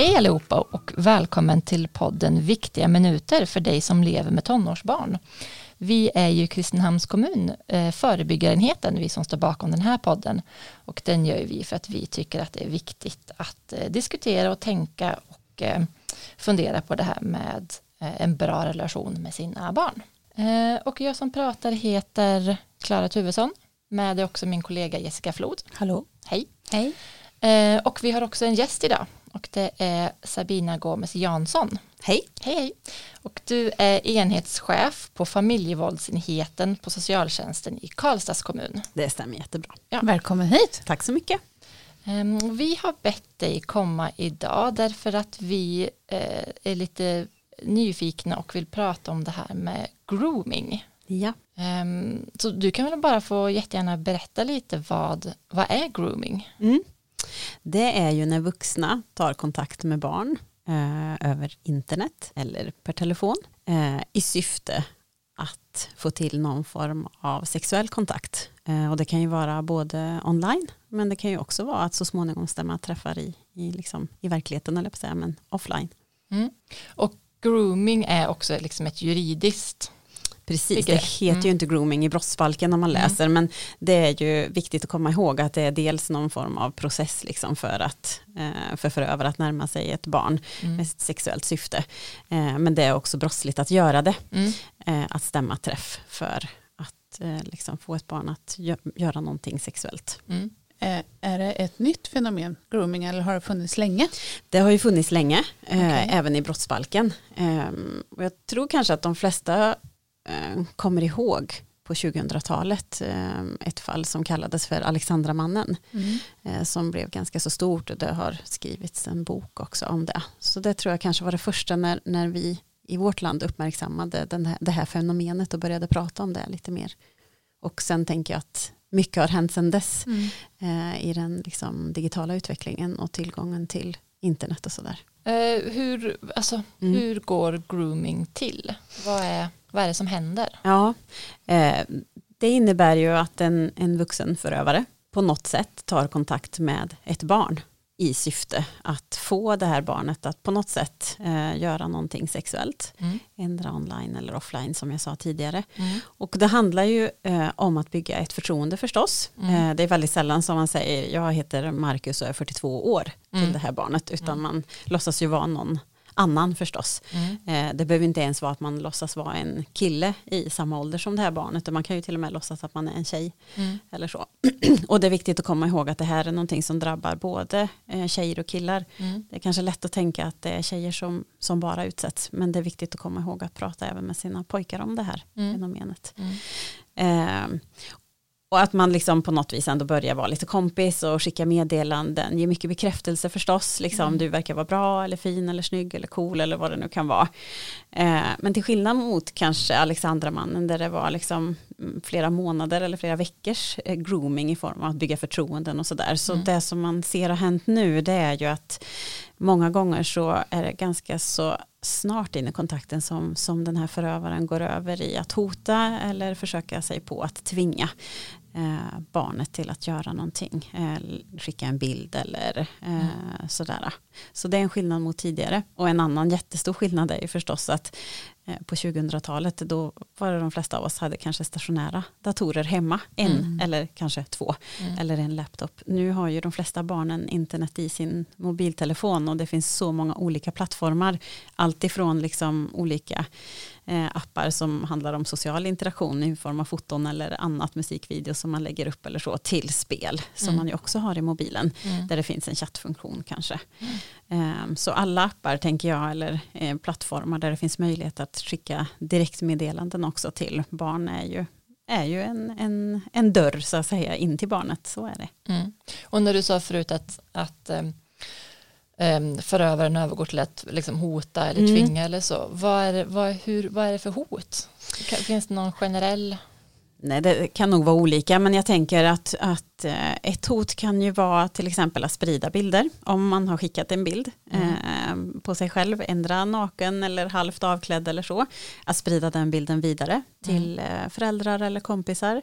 Hej allihopa och välkommen till podden Viktiga minuter för dig som lever med tonårsbarn. Vi är ju Kristinehamns kommun, eh, förebyggarenheten, vi som står bakom den här podden. Och den gör vi för att vi tycker att det är viktigt att eh, diskutera och tänka och eh, fundera på det här med en bra relation med sina barn. Och jag som pratar heter Klara Tuvesson. Med är också min kollega Jessica Flod. Hallå. Hej. Hej. Och vi har också en gäst idag och det är Sabina Gomes Jansson. Hej. Hej, hej. Och du är enhetschef på familjevåldsenheten på socialtjänsten i Karlstads kommun. Det stämmer jättebra. Ja. Välkommen hit. Tack så mycket. Ehm, vi har bett dig komma idag därför att vi eh, är lite nyfikna och vill prata om det här med grooming. Ja. Ehm, så du kan väl bara få jättegärna berätta lite vad, vad är grooming? Mm. Det är ju när vuxna tar kontakt med barn eh, över internet eller per telefon eh, i syfte att få till någon form av sexuell kontakt. Eh, och det kan ju vara både online men det kan ju också vara att så småningom stämma träffar i, i, liksom, i verkligheten eller på säga, men offline. Mm. Och grooming är också liksom ett juridiskt Precis, det heter mm. ju inte grooming i brottsbalken om man mm. läser, mm. men det är ju viktigt att komma ihåg att det är dels någon form av process liksom för att eh, för förövare att närma sig ett barn mm. med ett sexuellt syfte. Eh, men det är också brottsligt att göra det, mm. eh, att stämma träff för att liksom få ett barn att göra någonting sexuellt. Mm. Är det ett nytt fenomen, grooming, eller har det funnits länge? Det har ju funnits länge, okay. även i brottsbalken. Ehm, och jag tror kanske att de flesta Eh, kommer ihåg på 2000-talet eh, ett fall som kallades för Alexandramannen mm. Eh, som blev ganska så stort och det har skrivits en bok också om det. Så det tror jag kanske var det första när, när vi i vårt land uppmärksammade den här, det här fenomenet och började prata om det lite mer. Och sen tänker jag att mycket har hänt sedan dess mm. eh, i den liksom, digitala utvecklingen och tillgången till internet och sådär. Eh, hur, alltså, mm. hur går grooming till? Vad är vad är det som händer? Ja, eh, det innebär ju att en, en vuxen förövare på något sätt tar kontakt med ett barn i syfte att få det här barnet att på något sätt eh, göra någonting sexuellt. Mm. Ändra online eller offline som jag sa tidigare. Mm. Och det handlar ju eh, om att bygga ett förtroende förstås. Mm. Eh, det är väldigt sällan som man säger jag heter Marcus och är 42 år till mm. det här barnet. Utan mm. man låtsas ju vara någon annan förstås. Mm. Eh, det behöver inte ens vara att man låtsas vara en kille i samma ålder som det här barnet. Man kan ju till och med låtsas att man är en tjej. Mm. Eller så. och det är viktigt att komma ihåg att det här är någonting som drabbar både eh, tjejer och killar. Mm. Det är kanske lätt att tänka att det är tjejer som, som bara utsätts. Men det är viktigt att komma ihåg att prata även med sina pojkar om det här mm. fenomenet. Eh, och att man liksom på något vis ändå börjar vara lite kompis och skicka meddelanden, ge mycket bekräftelse förstås, liksom mm. du verkar vara bra eller fin eller snygg eller cool eller vad det nu kan vara. Eh, men till skillnad mot kanske Alexandramannen där det var liksom mm, flera månader eller flera veckors eh, grooming i form av att bygga förtroenden och sådär. Så mm. det som man ser har hänt nu det är ju att många gånger så är det ganska så snart in i kontakten som, som den här förövaren går över i att hota eller försöka sig på att tvinga barnet till att göra någonting. Eh, skicka en bild eller eh, mm. sådär. Så det är en skillnad mot tidigare. Och en annan jättestor skillnad är ju förstås att eh, på 2000-talet då var det de flesta av oss hade kanske stationära datorer hemma. En mm. eller kanske två. Mm. Eller en laptop. Nu har ju de flesta barnen internet i sin mobiltelefon och det finns så många olika plattformar. Alltifrån liksom olika Eh, appar som handlar om social interaktion i form av foton eller annat musikvideo som man lägger upp eller så till spel som mm. man ju också har i mobilen mm. där det finns en chattfunktion kanske. Mm. Ehm, så alla appar tänker jag eller eh, plattformar där det finns möjlighet att skicka direktmeddelanden också till barn är ju är ju en, en, en dörr så att säga in till barnet, så är det. Mm. Och när du sa förut att, att um förövaren övergår till att liksom hota eller mm. tvinga eller så. Vad är, vad, hur, vad är det för hot? Finns det någon generell? Nej, det kan nog vara olika, men jag tänker att, att eh, ett hot kan ju vara till exempel att sprida bilder om man har skickat en bild Mm. eh, på sig själv, ändra naken eller halvt avklädd eller så. Att sprida den bilden vidare till eh, föräldrar eller kompisar.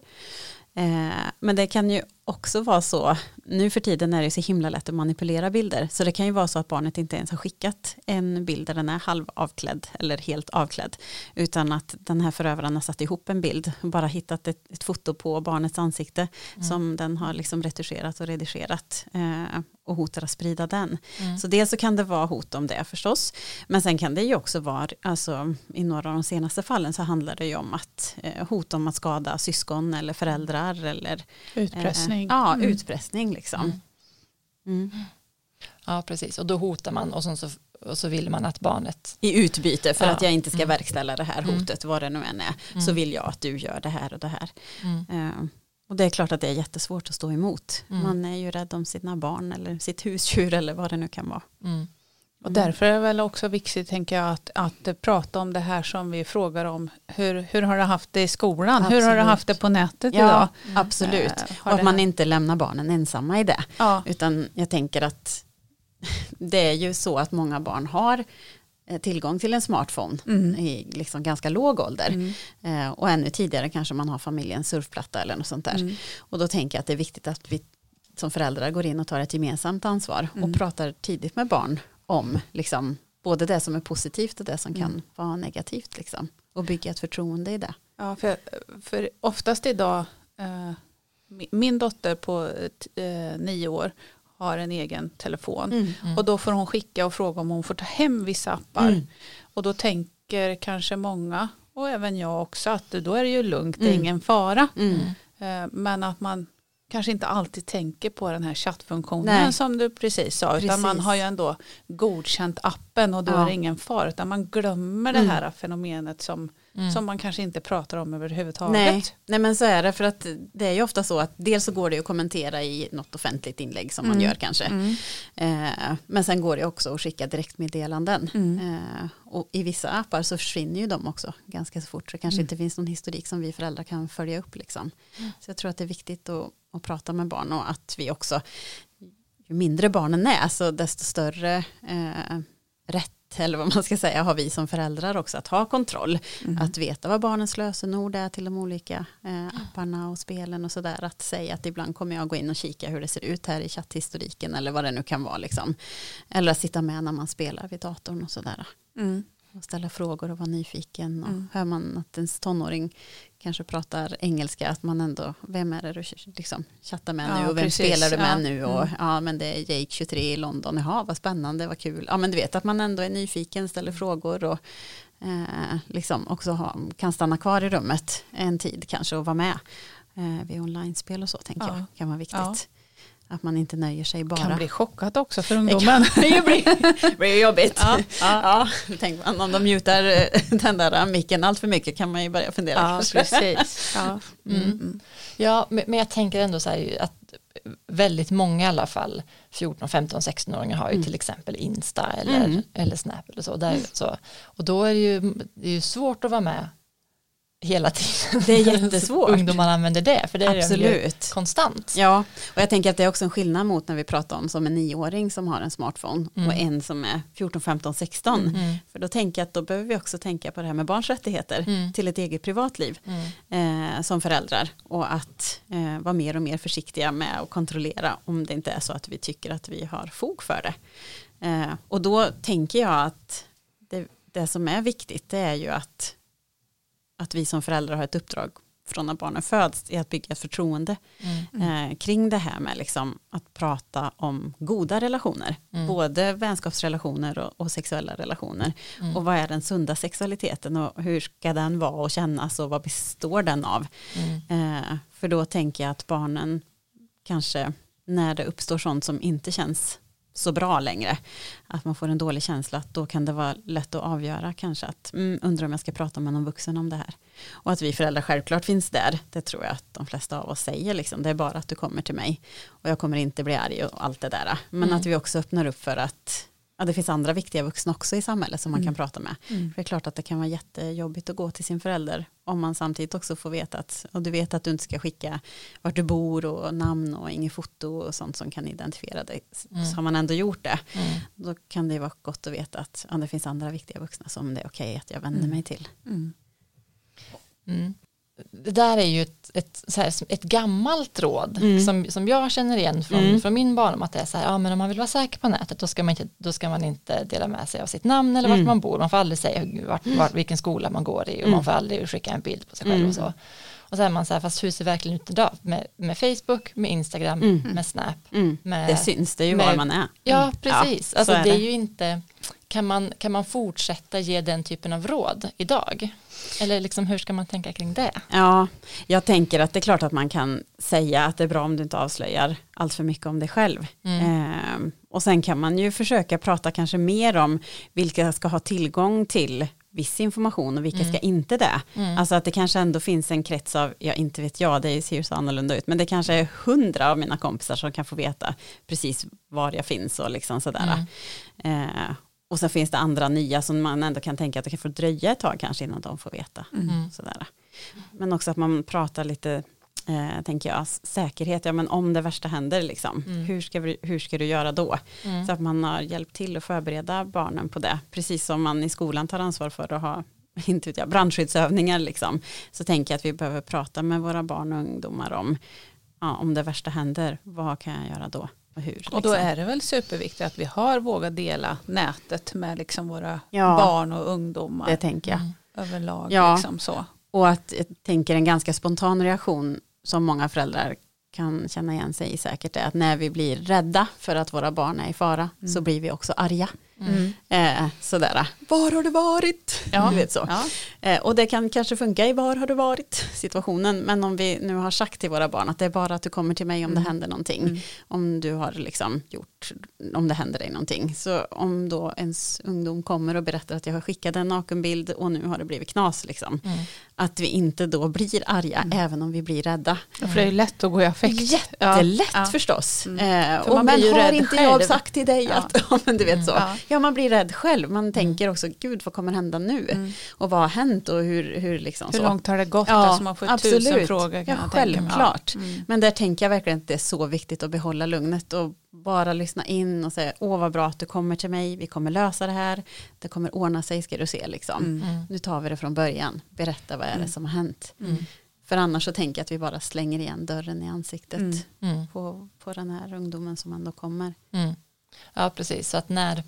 Eh, men det kan ju också vara så, nu för tiden är det så himla lätt att manipulera bilder, så det kan ju vara så att barnet inte ens har skickat en bild där den är halv avklädd eller helt avklädd, utan att den här förövaren har satt ihop en bild och bara hittat ett, ett foto på barnets ansikte som den har liksom retuscherat och redigerat eh, och hotar att sprida den. Mm. Så dels så kan det vara hot om det förstås, men sen kan det ju också vara, alltså i några av de senaste fallen så handlar det ju om att eh, hot om att skada syskon eller föräldrar eller Utpressning. Eh, ja, Mm. utpressning liksom. Mm. Mm. Ja, precis. Och då hotar man och, så, och så vill man att barnet... I utbyte för Ja. att jag inte ska Mm. verkställa det här Mm. hotet, vad det nu än är, så vill jag att du gör det här och det här. Eh, och det är klart att det är jättesvårt att stå emot. Man är ju rädd om sina barn eller sitt husdjur eller vad det nu kan vara. Mm. Och därför är det väl också viktigt tänker jag att, att prata om det här som vi frågar om. Hur, hur har du haft det i skolan? Hur har du Absolut. haft det på nätet Ja, idag? absolut. Eh, Och att man här- inte lämnar barnen ensamma i det. Ja, Utan jag tänker att det är ju så att många barn har eh, tillgång till en smartphone Mm. i liksom ganska låg ålder. Mm. Eh, och ännu tidigare kanske man har familjens surfplatta eller något sånt där. Mm. Och då tänker jag att det är viktigt att vi som föräldrar går in och tar ett gemensamt ansvar Mm. och pratar tidigt med barn om liksom, både det som är positivt och det som kan Mm. vara negativt. Liksom, och bygga ett förtroende i det. Ja, för, för oftast idag, eh, mi- min dotter på eh, t- eh, nio år har en egen telefon. Mm. Och då får hon skicka och fråga om hon får ta hem vissa appar. Mm. Och då tänker kanske många, och även jag också, att då är det ju lugnt, det är Mm. ingen fara. Mm. Eh, Men att man kanske inte alltid tänker på den här chattfunktionen Nej. som du precis sa. Utan man Precis. har ju ändå godkänt appen och då Ja. är det ingen fara. Utan man glömmer Mm. det här fenomenet som, Mm. som man kanske inte pratar om överhuvudtaget. Nej, nej men så är det för att det är ju ofta så att dels så går det att kommentera i något offentligt inlägg som man Mm. gör kanske. Mm. Eh, men sen går det också att skicka direktmeddelanden. Mm. Eh, och i vissa appar så försvinner ju de också ganska så fort. Så det kanske Mm. inte finns någon historik som vi föräldrar kan följa upp. Liksom. Så jag tror att det är viktigt att, att prata med barn och att vi också, ju mindre barnen är så desto större eh, rätt eller vad man ska säga har vi som föräldrar också att ha kontroll. Mm. Att veta vad barnens lösenord är till de olika eh, apparna och spelen och sådär. Att säga att ibland kommer jag gå in och kika hur det ser ut här i chatthistoriken eller vad det nu kan vara. Liksom. Eller att sitta med när man spelar vid datorn och sådär. Mm. Och ställa frågor och vara nyfiken. Och Mm. Hör man att ens tonåring kanske pratar engelska, att man ändå, vem är det du liksom chattar med Ja, nu och vem precis. spelar du med Ja. nu och Mm. ja men det är Jake 23 i London, jaha vad spännande, vad kul. Ja men du vet att man ändå är nyfiken, ställer frågor och eh, liksom också ha, kan stanna kvar i rummet en tid kanske och vara med eh, vid online-spel och så tänker Ja. jag kan vara viktigt. Att man inte nöjer sig bara. kan bli chockat också för ungdomen. Det ju bli, blir jobbigt. Ja, Ja, ja. tänk man om de mutar eh, den där micken allt för mycket kan man ju börja fundera. ja, kanske. precis. Ja. Mm. Mm. Ja, men jag tänker ändå så här att väldigt många i alla fall 14, 15, 16-åringar har ju Mm. till exempel Insta eller, Mm. eller Snap eller så, där, så. Och då är det ju, det är ju svårt att vara med hela tiden. Det är jättesvårt. Ungdomarna använder det, för det är de Absolut. konstant. Ja, och jag tänker att det är också en skillnad mot när vi pratar om som en nioåring som har en smartphone Mm. och en som är 14, 15, 16. Mm. För då tänker jag att då behöver vi också tänka på det här med barns rättigheter Mm. till ett eget privatliv Mm. eh, som föräldrar och att eh, vara mer och mer försiktiga med att kontrollera om det inte är så att vi tycker att vi har fog för det. Eh, och då tänker jag att det, det som är viktigt det är ju att, att vi som föräldrar har ett uppdrag från när barnen föds i att bygga ett förtroende Mm. eh, kring det här med liksom att prata om goda relationer. Mm. Både vänskapsrelationer och, och sexuella relationer. Mm. Och vad är den sunda sexualiteten och hur ska den vara och kännas och vad består den av? Mm. Eh, för då tänker jag att barnen kanske när det uppstår sånt som inte känns så bra längre, att man får en dålig känsla, att då kan det vara lätt att avgöra kanske att mm, undrar om jag ska prata med någon vuxen om det här. Och att vi föräldrar självklart finns där, det tror jag att de flesta av oss säger, liksom. det är bara att du kommer till mig och jag kommer inte bli arg och allt det där. Men Mm. att vi också öppnar upp för att ja, det finns andra viktiga vuxna också i samhället som man Mm. kan prata med. Mm. För det är klart att det kan vara jättejobbigt att gå till sin förälder om man samtidigt också får veta att, och du vet att du inte ska skicka vart du bor och namn och inget foto och sånt som kan identifiera dig. Mm. Så har man ändå gjort det, Mm. då kan det vara gott att veta att ja, det finns andra viktiga vuxna som det är okej att jag vänder Mm. mig till. Mm. Mm. Det där är ju ett, ett, här, ett gammalt råd Mm. som, som jag känner igen från, Mm. från min barndom att det är så här, ja men om man vill vara säker på nätet då ska man inte, då ska man inte dela med sig av sitt namn eller vart Mm. man bor, man får aldrig säga vart, vart, vilken skola man går i och Mm. man får aldrig skicka en bild på sig själv Mm. och så. Och så är man så här, fast hur ser verkligen ut idag? Med, med Facebook, med Instagram, Mm. med Snap. Mm. Med, Det syns det ju med- var man är. Ja, Mm. precis. Ja, alltså, så är det är det. ju inte, kan man, kan man fortsätta ge den typen av råd idag? Eller liksom, hur ska man tänka kring det? Ja, jag tänker att det är klart att man kan säga att det är bra om du inte avslöjar allt för mycket om dig själv. Mm. Ehm, och sen kan man ju försöka prata kanske mer om vilka ska ha tillgång till viss information och vilka Mm. ska inte det. Mm. Alltså att det kanske ändå finns en krets av, ja inte vet jag, det ser ju så annorlunda ut, men det kanske är hundra av mina kompisar som kan få veta precis var jag finns och liksom sådär. Mm. Eh, och sen finns det andra nya som man ändå kan tänka att det kan få dröja ett tag kanske innan de får veta. Mm. Sådär. Men också att man pratar lite, eh, tänker jag, säkerhet, ja men om det värsta händer liksom, Mm. hur, ska vi, hur ska du göra då? Mm. Så att man har hjälpt till att förbereda barnen på det, precis som man i skolan tar ansvar för att ha inte vet jag, brandskyddsövningar liksom, så tänker jag att vi behöver prata med våra barn och ungdomar om, ja, om det värsta händer, vad kan jag göra då? Och hur? Och då liksom. är det väl superviktigt att vi har vågat dela nätet med liksom våra Ja. barn och ungdomar Det tänker jag. Mm. överlag. Ja. Liksom så. Och att jag tänker en ganska spontan reaktion som många föräldrar kan känna igen sig i säkert är att när vi blir rädda för att våra barn är i fara Mm. så blir vi också arga. Mm. Eh, sådär, var har du varit? Ja. Du vet så. Ja. Eh, och det kan kanske funka i var har du varit situationen. Men om vi nu har sagt till våra barn att det är bara att du kommer till mig om Mm. det händer någonting. Mm. Om du har liksom gjort, om det händer dig någonting. Så om då ens ungdom kommer och berättar att jag har skickat en nakenbild och nu har det blivit knas liksom. Mm. Att vi inte då blir arga Mm. även om vi blir rädda. För det är lätt att gå i affekt. Jättelätt Ja. förstås. Mm. Eh, För och man men har inte själv. jag sagt till dig Ja. att, ja men du vet så. Ja. Ja man blir rädd själv, man tänker också gud vad kommer hända nu? Mm. Och vad har hänt och hur, hur liksom Hur så. långt har det gått? Ja, alltså man får tusen absolut. frågor. Kan Ja, självklart. Ja. Mm. Men där tänker jag verkligen att det är så viktigt att behålla lugnet och bara lyssna in och säga åh vad bra att du kommer till mig, vi kommer lösa det här, det kommer ordna sig ska du se liksom. Mm. Mm. Nu tar vi det från början, berätta vad är det Mm. som har hänt. Mm. För annars så tänker jag att vi bara slänger igen dörren i ansiktet Mm. På, på den här ungdomen som ändå kommer. Mm. Ja, precis. Så att när,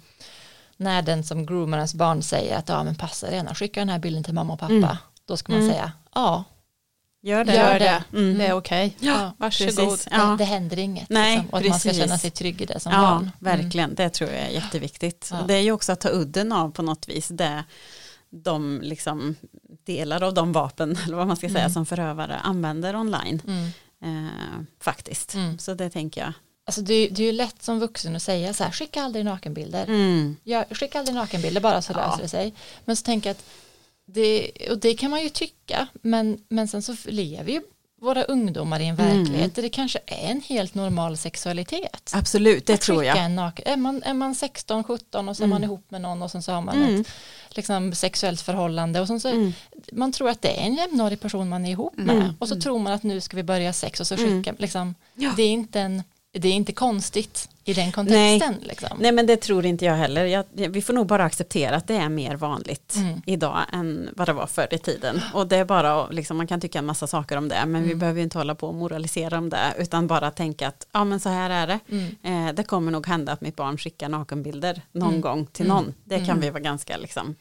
när den som groomar ens barn säger att ja, men passa dig, skicka den här bilden till mamma och pappa, Mm. då ska man Mm. säga ja, Gör det. Gör det. Mm. Det är okej. ja Varsågod. Precis. det, Ja. det händer inget. Nej, liksom, och att man ska precis. känna sig trygg i det som Ja, barn. Mm. verkligen. Det tror jag är jätteviktigt. Ja. Och det är ju också att ta udden av på något vis det de liksom delar av de vapen eller vad man ska säga Mm. som förövare använder online Mm. eh, faktiskt. Mm. Så det tänker jag. Alltså det, är- det är ju lätt som vuxen att säga så här, skicka aldrig nakenbilder. Mm. Ja, skicka aldrig nakenbilder bara så Ja. löser det sig. Men så tänker jag att det, och det kan man ju tycka, men, men sen så lever ju våra ungdomar i en Mm. verklighet där det kanske är en helt normal sexualitet. Absolut, det Att tror jag. Är, man, är man 16, 17 och så är Mm. man ihop med någon och sen så har man Mm. ett liksom, sexuellt förhållande och sen så, Mm. man tror att det är en jämnårig person man är ihop med Mm. och så tror man att nu ska vi börja sex och så Mm. skicka, liksom, Ja. det, är inte en, det är inte konstigt i den kontexten. Liksom. Nej men det tror inte jag heller. Jag, vi får nog bara acceptera att det är mer vanligt Mm. idag än vad det var förr i tiden. Och det är bara, liksom, man kan tycka en massa saker om det, men vi Mm. behöver ju inte hålla på och moralisera om det, utan bara tänka att ja men så här är det. Mm. Eh, det kommer nog hända att mitt barn skickar nakenbilder någon Mm. gång till Mm. någon. Det kan Mm. vi vara ganska liksom,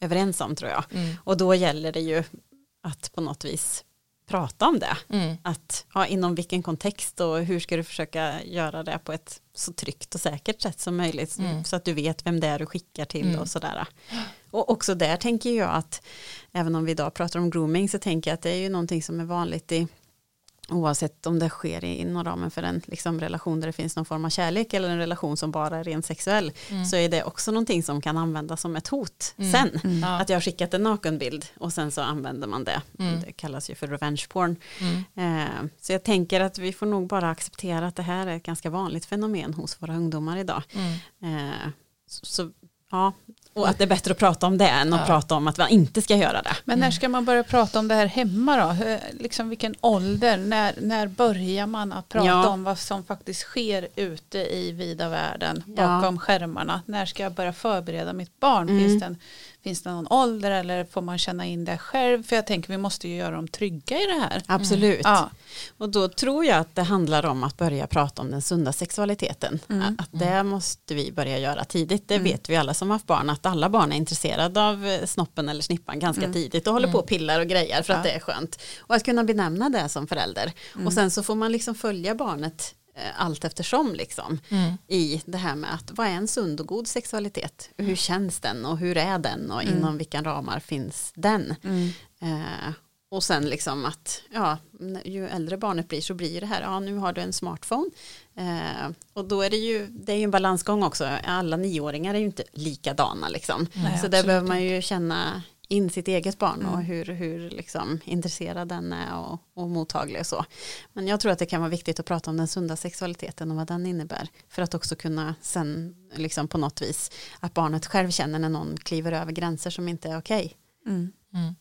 överens om tror jag. Mm. Och då gäller det ju att på något vis prata om det. Mm. Att ja, inom vilken kontext och hur ska du försöka göra det på ett så tryggt och säkert sätt som möjligt. Mm. Så att du vet vem det är du skickar till Mm. och sådär. Och också där tänker jag att även om vi idag pratar om grooming så tänker jag att det är ju någonting som är vanligt i oavsett om det sker i- inom ramen för en liksom, relation där det finns någon form av kärlek eller en relation som bara är rent sexuell Mm. så är det också någonting som kan användas som ett hot Mm. sen. Mm. Att jag har skickat en nakenbild och sen så använder man det. Mm. Det kallas ju för revenge porn. Mm. Eh, så jag tänker att vi får nog bara acceptera att det här är ett ganska vanligt fenomen hos våra ungdomar idag. Mm. Eh, så, ja, och att det är bättre att prata om det än att Ja. prata om att man inte ska göra det. Men när ska man börja prata om det här hemma då? Hur- Liksom vilken ålder? När, när börjar man att prata Ja. om vad som faktiskt sker ute i vida världen Ja. bakom skärmarna? När ska jag börja förbereda mitt barn? Mm. Finns, det en, finns det någon ålder eller får man känna in det själv? För jag tänker vi måste ju göra dem trygga i det här. Absolut. Ja. Och då tror jag att det handlar om att börja prata om den sunda sexualiteten. Mm. Att det måste vi börja göra tidigt. Det Mm. vet vi alla som har haft barn att alla barn är intresserade av eh, snoppen eller snippan ganska Mm. tidigt och håller på och pillar och grejer för att Ja. det är skönt. Och att kunna benämna det som förälder. Mm. Och sen så får man liksom följa barnet allt eftersom liksom Mm. i det här med att vad är en sund och god sexualitet? Hur känns den och hur är den och Mm. inom vilka ramar finns den? Mm. Eh, och sen liksom att ja, ju äldre barnet blir så blir det här, ja nu har du en smartphone. Eh, och då är det ju, det är ju en balansgång också, alla nioåringar är ju inte likadana liksom. Nej, så där behöver man ju känna in sitt eget barn och Mm. hur, hur liksom intresserad den är och, och mottaglig och så. Men jag tror att det kan vara viktigt att prata om den sunda sexualiteten och vad den innebär. För att också kunna sen liksom på något vis att barnet själv känner när någon kliver över gränser som inte är okej. Mm. Mm.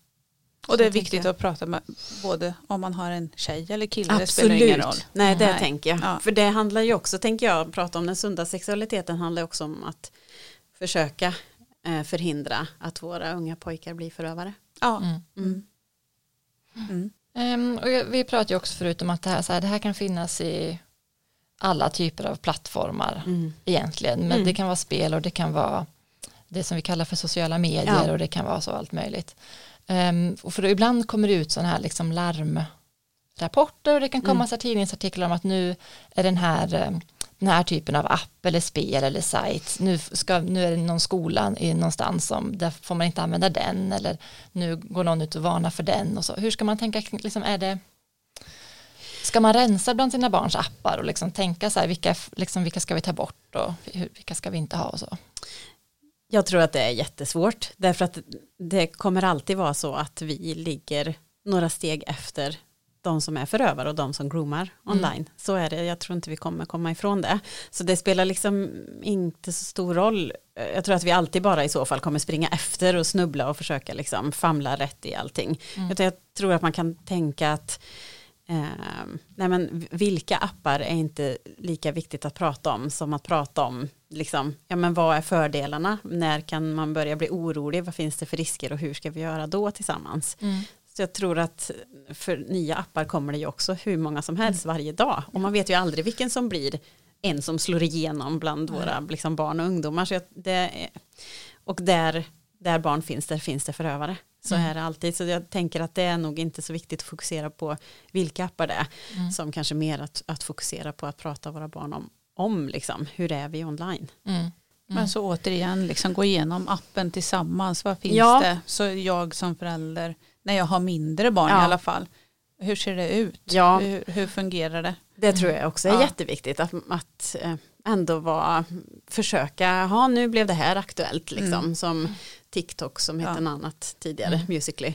Och det är viktigt att prata med både om man har en tjej eller kille, det spelar ingen roll. Nej, det Nej. tänker jag. Ja. För det handlar ju också, tänker jag, prata om den sunda sexualiteten handlar också om att försöka förhindra att våra unga pojkar blir förövare. Ja. Mm. Mm. Mm. Ehm, och vi pratade ju också förut om att det här, så här, det här kan finnas i alla typer av plattformar egentligen. Men Mm. det kan vara spel och det kan vara det som vi kallar för sociala medier Ja. och det kan vara så allt möjligt. Ehm, och för ibland kommer det ut sådana här liksom larmrapporter och det kan komma Mm. så här tidningsartiklar om att nu är den här, eh, den här typen av app eller spel eller sajt, nu, ska, nu är det någon skola någonstans som där får man inte använda den eller nu går någon ut och varnar för den och så. Hur ska man tänka, liksom är det Ska man rensa bland sina barns appar och liksom tänka så här, vilka, liksom, vilka ska vi ta bort och hur, vilka ska vi inte ha och så? Jag tror att det är jättesvårt därför att det kommer alltid vara så att vi ligger några steg efter de som är förövare och de som groomar online. Så är det, jag tror inte vi kommer komma ifrån det. Så det spelar liksom inte så stor roll. Jag tror att vi alltid bara i så fall kommer springa efter och snubbla och försöka liksom famla rätt i allting. Mm. Utan jag tror att man kan tänka att eh, nej men vilka appar är inte lika viktigt att prata om som att prata om liksom, ja men vad är fördelarna, när kan man börja bli orolig, vad finns det för risker och hur ska vi göra då tillsammans. Mm. Så jag tror att för nya appar kommer det ju också hur många som helst varje dag. Och man vet ju aldrig vilken som blir en som slår igenom bland våra liksom, barn och ungdomar. Så det är, och där, där barn finns, där finns det förövare. Så Mm. är det alltid. Så jag tänker att det är nog inte så viktigt att fokusera på vilka appar det är. Mm. Som kanske mer att, att fokusera på att prata våra barn om, om liksom, hur är vi online. Mm. Men så återigen, liksom gå igenom appen tillsammans. Vad finns Ja. det? Så jag som förälder, när jag har mindre barn Ja. i alla fall, hur ser det ut? Ja. Hur, hur fungerar det? Det tror jag också är Ja. jätteviktigt att, att eh, ändå vara, försöka, ja nu blev det här aktuellt liksom Mm. som TikTok som hette Ja. något annat tidigare, Mm. Musically.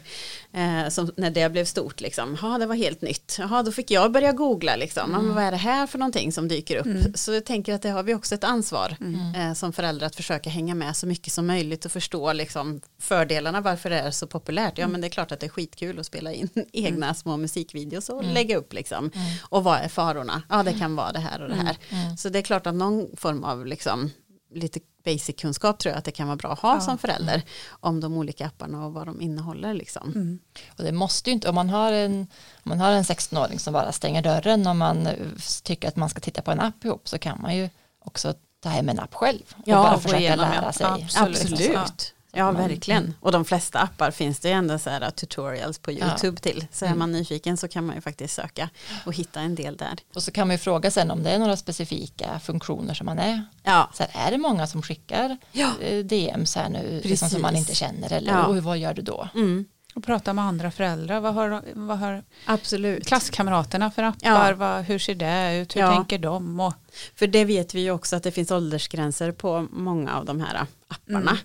Eh, som, när det blev stort liksom, ja det var helt nytt, jaha då fick jag börja googla liksom, men vad är det här för någonting som dyker upp? Mm. Så jag tänker att det har vi också ett ansvar Mm. eh, som förälder att försöka hänga med så mycket som möjligt och förstå liksom, fördelarna varför det är så populärt. Ja Mm. men det är klart att det är skitkul att spela in egna små musikvideos och Mm. lägga upp liksom. Mm. Och vad är farorna? Ja det kan vara det här och det här. Mm. Så det är klart att någon form av liksom, lite basic kunskap tror jag att det kan vara bra att ha Ja. som förälder om de olika apparna och vad de innehåller. Liksom. Mm. Och det måste ju inte, om man har en, om man har en 16-åring som bara stänger dörren om man eh, tycker att man ska titta på en app ihop så kan man ju också ta hem en app själv och Ja, bara försöka lära sig. Absolut. Absolut. Ja. Ja, man- verkligen. mm. Och de flesta appar finns det ju ändå så här tutorials på Ja. YouTube till. Så är Mm. man nyfiken så kan man ju faktiskt söka och hitta en del där. Och så kan man ju fråga sen om det är några specifika funktioner som man är. Ja, Så här, är det många som skickar Ja. eh, DMs här nu liksom som man inte känner eller Ja. och vad gör du då? mm. Och prata med andra föräldrar. Vad har, vad har absolut. klasskamraterna för appar? Ja. Vad, hur ser det ut? Hur Ja. tänker de? Och, För det vet vi ju också att det finns åldersgränser på många av de här apparna. Mm.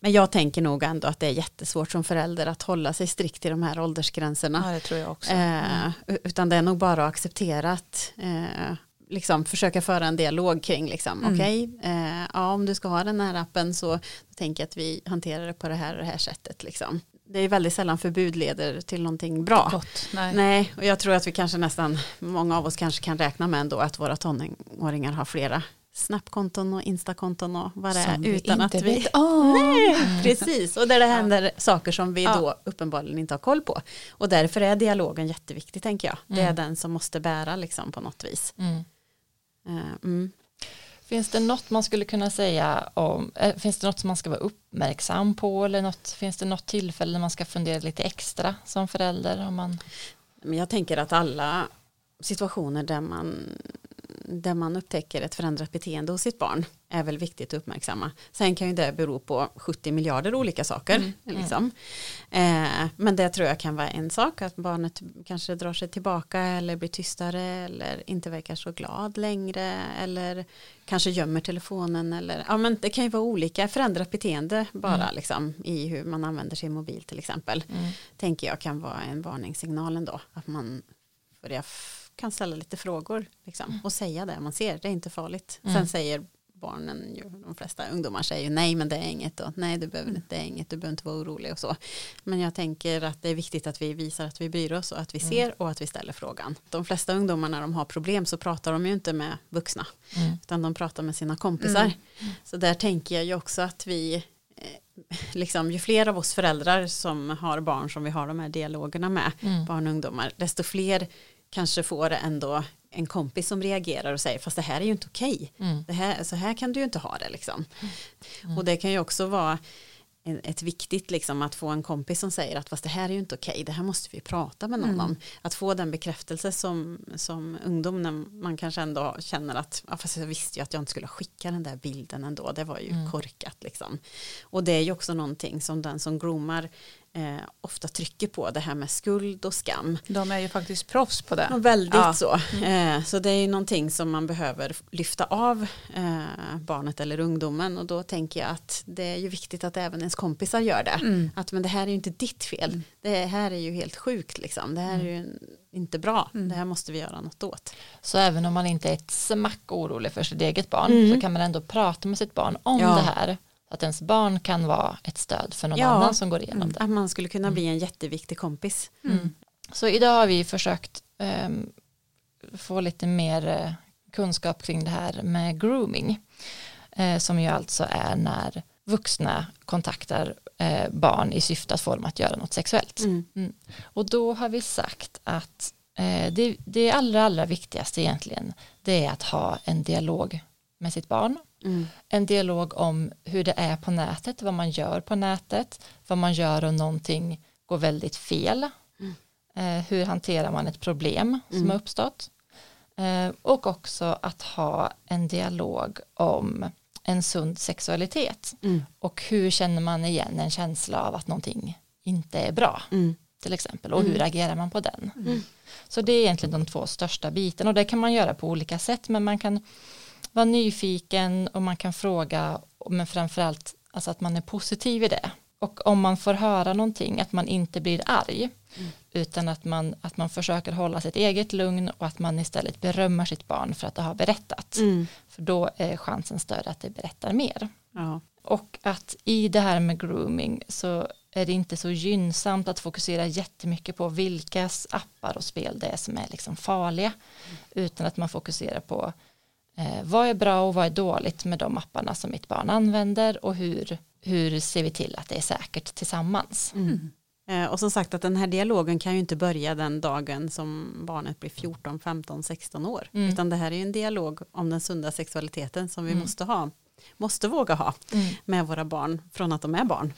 Men jag tänker nog ändå att det är jättesvårt som förälder att hålla sig strikt i de här åldersgränserna. ja, det tror jag också. Eh, utan det är nog bara att acceptera att eh, liksom försöka föra en dialog kring liksom, Mm. okej, eh, ja, om du ska ha den här appen så tänker jag att vi hanterar det på det här och det här sättet liksom. Det är väldigt sällan förbud leder till någonting bra. Gott. Nej. Nej, och jag tror att vi kanske nästan, många av oss kanske kan räkna med ändå att våra tonåringar har flera Snapkonton och Instakonton och vad det är Som vi utan inte att vi... vet om. Nej, precis, och där det händer saker som vi Ja. då uppenbarligen inte har koll på. Och därför är dialogen jätteviktig tänker jag. Det är Mm. den som måste bära liksom på något vis. Mm. Eh, Mm. Finns det något man skulle kunna säga om, eh, finns det något som man ska vara uppmärksam på eller något, finns det något tillfälle när man ska fundera lite extra som förälder? Om man, jag tänker att alla situationer där man, där man upptäcker ett förändrat beteende hos sitt barn är väl viktigt att uppmärksamma. Sen kan ju det bero på 70 miljarder olika saker. Mm. Liksom. Eh, men det tror jag kan vara en sak, att barnet kanske drar sig tillbaka eller blir tystare eller inte verkar så glad längre eller kanske gömmer telefonen eller ja men det kan ju vara olika förändrat beteende bara Mm. liksom i hur man använder sin mobil till exempel mm, tänker jag kan vara en varningssignal ändå. Att man börjar kan ställa lite frågor liksom, och säga det man ser. Det är inte farligt. Mm. Sen säger barnen, ju, de flesta ungdomar säger ju nej men det är inget och nej du behöver inte, det är inget, du behöver inte vara orolig och så. Men jag tänker att det är viktigt att vi visar att vi bryr oss och att vi Mm. ser och att vi ställer frågan. De flesta ungdomar när de har problem så pratar de ju inte med vuxna mm, utan de pratar med sina kompisar. Mm. Så där tänker jag ju också att vi, eh, liksom, ju fler av oss föräldrar som har barn som vi har de här dialogerna med, mm, barn och ungdomar, desto fler kanske får ändå en kompis som reagerar och säger fast det här är ju inte okej. mm, Det här, så här kan du ju inte ha det liksom. Mm. Och det kan ju också vara ett viktigt liksom att få en kompis som säger att fast det här är ju inte okej, det här måste vi prata med någon Mm. om. Att få den bekräftelse som, som ungdom när man kanske ändå känner att ja, fast jag visste ju att jag inte skulle skicka den där bilden ändå, det var ju Mm. korkat liksom. Och det är ju också någonting som den som groomar eh, ofta trycker på, det här med skuld och skam. De är ju faktiskt proffs på det. Ja, väldigt Ja. så. Eh, så det är ju någonting som man behöver lyfta av eh, barnet eller ungdomen och då tänker jag att det är ju viktigt att även ens kompisar gör det. Mm. Att men det här är ju inte ditt fel. Det här är ju helt sjukt liksom. Det här är ju inte bra. Mm. Det här måste vi göra något åt. Så även om man inte är ett smack orolig för sitt eget barn Mm. så kan man ändå prata med sitt barn om Ja. det här. Att ens barn kan vara ett stöd för någon Ja. annan som går igenom det. Att man skulle kunna bli en jätteviktig kompis. Mm. Så idag har vi försökt ehm, få lite mer eh, kunskap kring det här med grooming. Eh, som ju alltså är när vuxna kontaktar eh, barn i syfte att få dem att göra något sexuellt. Mm. Och då har vi sagt att eh, det, det allra, allra viktigaste egentligen det är att ha en dialog med sitt barn. Mm. En dialog om hur det är på nätet, vad man gör på nätet, vad man gör om någonting går väldigt fel. Mm. Eh, hur hanterar man ett problem som Mm. har uppstått. Eh, och också att ha en dialog om en sund sexualitet. Mm. Och hur känner man igen en känsla av att någonting inte är bra Mm. till exempel och hur Mm. agerar man på den. Så det är egentligen de två största bitarna och det kan man göra på olika sätt men man kan vara nyfiken och man kan fråga men framförallt alltså att man är positiv i det. Och om man får höra någonting att man inte blir arg Mm. utan att man, att man försöker hålla sitt eget lugn och att man istället berömmer sitt barn för att det har berättat. Mm. För då är chansen större att det berättar mer. Ja. Och att i det här med grooming så är det inte så gynnsamt att fokusera jättemycket på vilka appar och spel det är som är liksom farliga. Utan att man fokuserar på eh, vad är bra och vad är dåligt med de apparna som mitt barn använder och hur, hur ser vi till att det är säkert tillsammans. Mm. Eh, Och som sagt att den här dialogen kan ju inte börja den dagen som barnet blir 14, 15, 16 år. Mm. Utan det här är ju en dialog om den sunda sexualiteten som vi Mm. måste ha, måste våga ha Mm. med våra barn från att de är barn.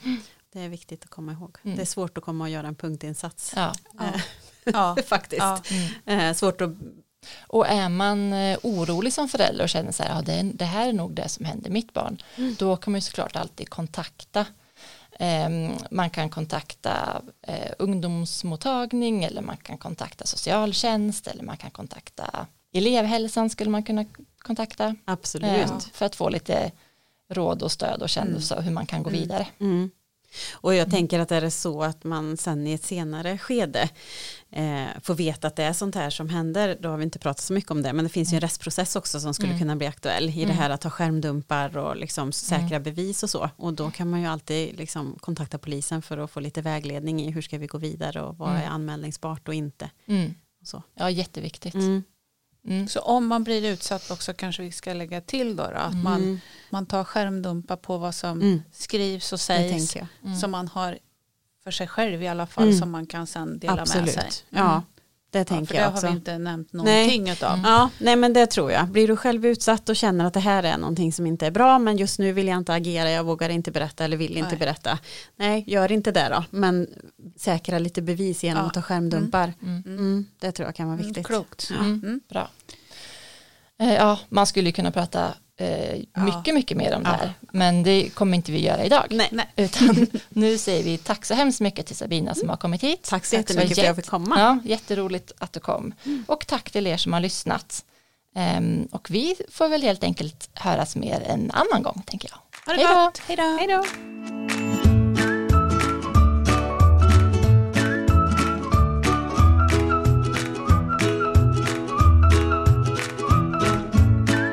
Det är viktigt att komma ihåg. Mm. Det är svårt att komma och göra en punktinsats. Ja. Ja. Ja. Faktiskt. Ja. Mm. Eh, svårt att, Och är man eh, orolig som förälder och känner så här, ja, det, är, det här är nog det som händer mitt barn, Mm. då kan man ju såklart alltid kontakta. Ehm, man kan kontakta eh, ungdomsmottagning eller man kan kontakta socialtjänst eller man kan kontakta elevhälsan skulle man kunna kontakta absolut. eh, för att få lite råd och stöd och kännelse och hur man kan gå Mm. vidare. Mm. Och jag tänker att är det så att man sen i ett senare skede eh, får veta att det är sånt här som händer, då har vi inte pratat så mycket om det, men det finns ju en rättsprocess också som skulle Mm. kunna bli aktuell i det Mm. här att ha skärmdumpar och liksom säkra Mm. bevis och så. Och då kan man ju alltid liksom kontakta polisen för att få lite vägledning i hur ska vi gå vidare och vad Mm. är anmälningsbart och inte. Mm. Och. Ja, jätteviktigt. Mm. Mm. Så om man blir utsatt också kanske vi ska lägga till då, då att man, Mm. man tar skärmdumpar på vad som Mm. skrivs och sägs. jag. Mm. Som man har för sig själv i alla fall Mm. som man kan sen dela Absolut. med sig. Ja, det Ja, tänker för det jag har också. vi inte nämnt någonting utav. Mm. Ja, nej men det tror jag. Blir du själv utsatt och känner att det här är någonting som inte är bra men just nu vill jag inte agera, jag vågar inte berätta eller vill inte Nej. berätta. Nej, gör inte det då, men säkra lite bevis genom Ja. att ta skärmdumpar. Mm. Mm. det tror jag kan vara Mm, viktigt. klokt. Mm. Mm. Bra. Eh, Ja, man skulle ju kunna prata eh, Ja. mycket, mycket mer om det Ja. här. Men det kommer inte vi göra idag. Nej. Nej. Utan nu säger vi tack så hemskt mycket till Sabina som har kommit hit. Tack så jättemycket för att jag fick komma. Ja, jätteroligt att du kom. Och tack till er som har lyssnat. Ehm, och vi får väl helt enkelt höras mer en annan gång, tänker jag. Ha det. Hej då.